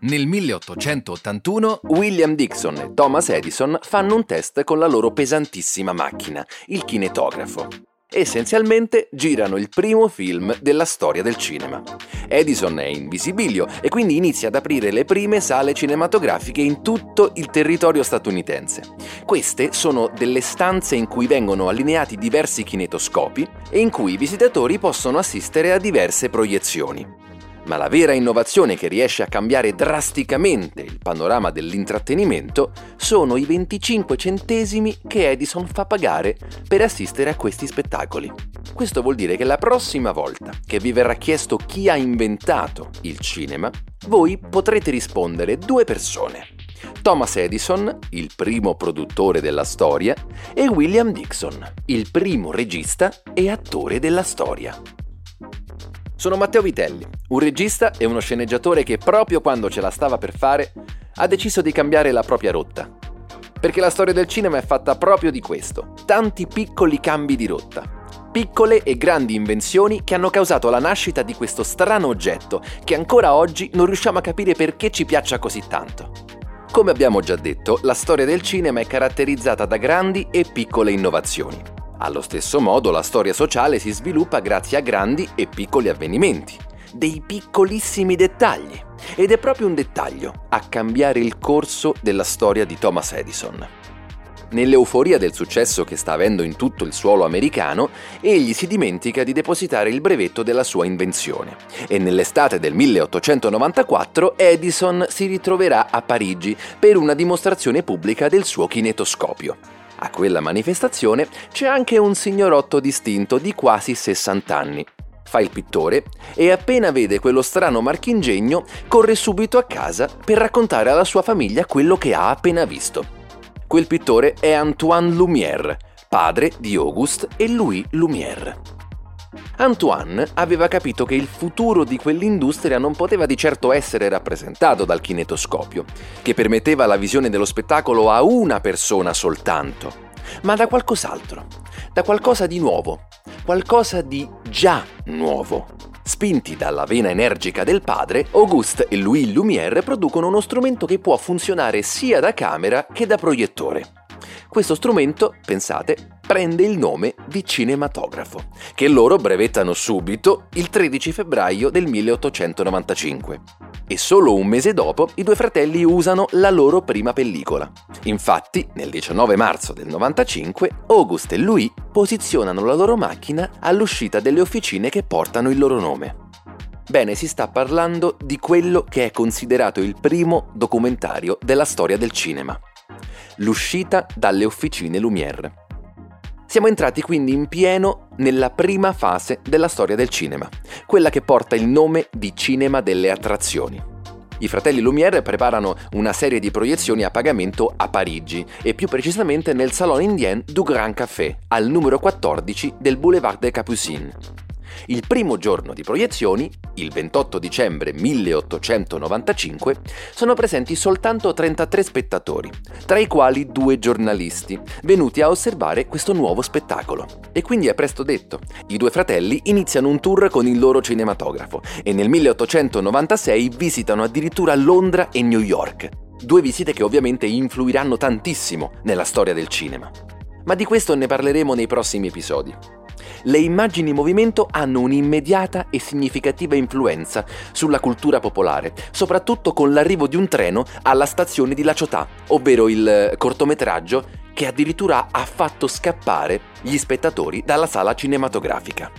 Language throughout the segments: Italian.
Nel 1881 William Dixon e Thomas Edison fanno un test con la loro pesantissima macchina, il kinetografo. Essenzialmente girano il primo film della storia del cinema. Edison è in visibilio e quindi inizia ad aprire le prime sale cinematografiche in tutto il territorio statunitense. Queste sono delle stanze in cui vengono allineati diversi kinetoscopi e in cui i visitatori possono assistere a diverse proiezioni. Ma la vera innovazione che riesce a cambiare drasticamente il panorama dell'intrattenimento sono i 25 centesimi che Edison fa pagare per assistere a questi spettacoli. Questo vuol dire che la prossima volta che vi verrà chiesto chi ha inventato il cinema, voi potrete rispondere due persone. Thomas Edison, il primo produttore della storia, e William Dixon, il primo regista e attore della storia. Sono Matteo Vitelli, un regista e uno sceneggiatore che proprio quando ce la stava per fare ha deciso di cambiare la propria rotta. Perché la storia del cinema è fatta proprio di questo, tanti piccoli cambi di rotta, piccole e grandi invenzioni che hanno causato la nascita di questo strano oggetto che ancora oggi non riusciamo a capire perché ci piaccia così tanto. Come abbiamo già detto, la storia del cinema è caratterizzata da grandi e piccole innovazioni. Allo stesso modo la storia sociale si sviluppa grazie a grandi e piccoli avvenimenti, dei piccolissimi dettagli. Ed è proprio un dettaglio a cambiare il corso della storia di Thomas Edison. Nell'euforia del successo che sta avendo in tutto il suolo americano, egli si dimentica di depositare il brevetto della sua invenzione e nell'estate del 1894 Edison si ritroverà a Parigi per una dimostrazione pubblica del suo kinetoscopio. A quella manifestazione c'è anche un signorotto distinto di quasi 60 anni. Fa il pittore e appena vede quello strano marchingegno corre subito a casa per raccontare alla sua famiglia quello che ha appena visto. Quel pittore è Antoine Lumière, padre di Auguste e Louis Lumière. Antoine aveva capito che il futuro di quell'industria non poteva di certo essere rappresentato dal kinetoscopio, che permetteva la visione dello spettacolo a una persona soltanto, ma da qualcos'altro, da qualcosa di nuovo, qualcosa di già nuovo. Spinti dalla vena energica del padre, Auguste e Louis Lumière producono uno strumento che può funzionare sia da camera che da proiettore. Questo strumento, pensate, prende il nome di cinematografo, che loro brevettano subito il 13 febbraio del 1895. E solo un mese dopo i due fratelli usano la loro prima pellicola. Infatti, nel 19 marzo del 95, Auguste e Louis posizionano la loro macchina all'uscita delle officine che portano il loro nome. Bene, si sta parlando di quello che è considerato il primo documentario della storia del cinema l'uscita dalle officine Lumière. Siamo entrati quindi in pieno nella prima fase della storia del cinema, quella che porta il nome di cinema delle attrazioni. I fratelli Lumière preparano una serie di proiezioni a pagamento a Parigi e più precisamente nel Salon Indien du Grand Café, al numero 14 del Boulevard des Capucines. Il primo giorno di proiezioni, il 28 dicembre 1895, sono presenti soltanto 33 spettatori, tra i quali due giornalisti, venuti a osservare questo nuovo spettacolo. E quindi è presto detto, i due fratelli iniziano un tour con il loro cinematografo e nel 1896 visitano addirittura Londra e New York, due visite che ovviamente influiranno tantissimo nella storia del cinema. Ma di questo ne parleremo nei prossimi episodi le immagini in movimento hanno un'immediata e significativa influenza sulla cultura popolare, soprattutto con l'arrivo di un treno alla stazione di La Ciotà, ovvero il cortometraggio che addirittura ha fatto scappare gli spettatori dalla sala cinematografica.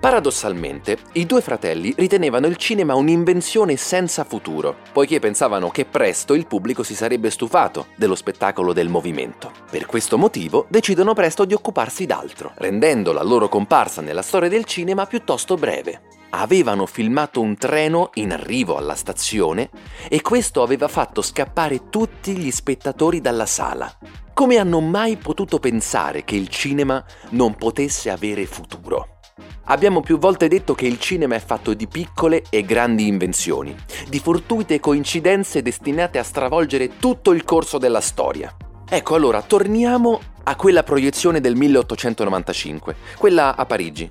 Paradossalmente, i due fratelli ritenevano il cinema un'invenzione senza futuro, poiché pensavano che presto il pubblico si sarebbe stufato dello spettacolo del movimento. Per questo motivo decidono presto di occuparsi d'altro, rendendo la loro comparsa nella storia del cinema piuttosto breve. Avevano filmato un treno in arrivo alla stazione e questo aveva fatto scappare tutti gli spettatori dalla sala. Come hanno mai potuto pensare che il cinema non potesse avere futuro? Abbiamo più volte detto che il cinema è fatto di piccole e grandi invenzioni, di fortuite coincidenze destinate a stravolgere tutto il corso della storia. Ecco allora, torniamo a quella proiezione del 1895, quella a Parigi.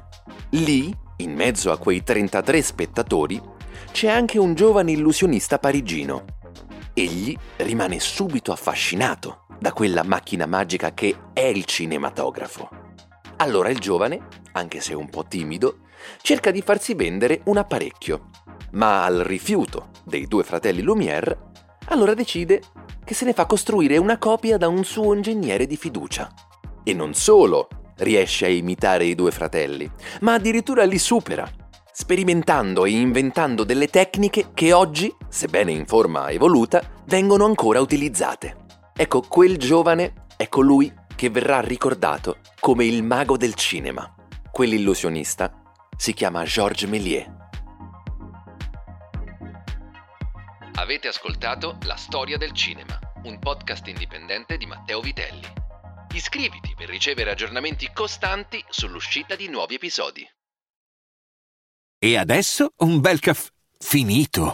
Lì, in mezzo a quei 33 spettatori, c'è anche un giovane illusionista parigino. Egli rimane subito affascinato da quella macchina magica che è il cinematografo. Allora il giovane, anche se un po' timido, cerca di farsi vendere un apparecchio, ma al rifiuto dei due fratelli Lumière, allora decide che se ne fa costruire una copia da un suo ingegnere di fiducia. E non solo riesce a imitare i due fratelli, ma addirittura li supera, sperimentando e inventando delle tecniche che oggi, sebbene in forma evoluta, vengono ancora utilizzate. Ecco, quel giovane è colui che verrà ricordato come il mago del cinema. Quell'illusionista si chiama Georges Méliès. Avete ascoltato La storia del cinema, un podcast indipendente di Matteo Vitelli. Iscriviti per ricevere aggiornamenti costanti sull'uscita di nuovi episodi. E adesso un bel caffè finito.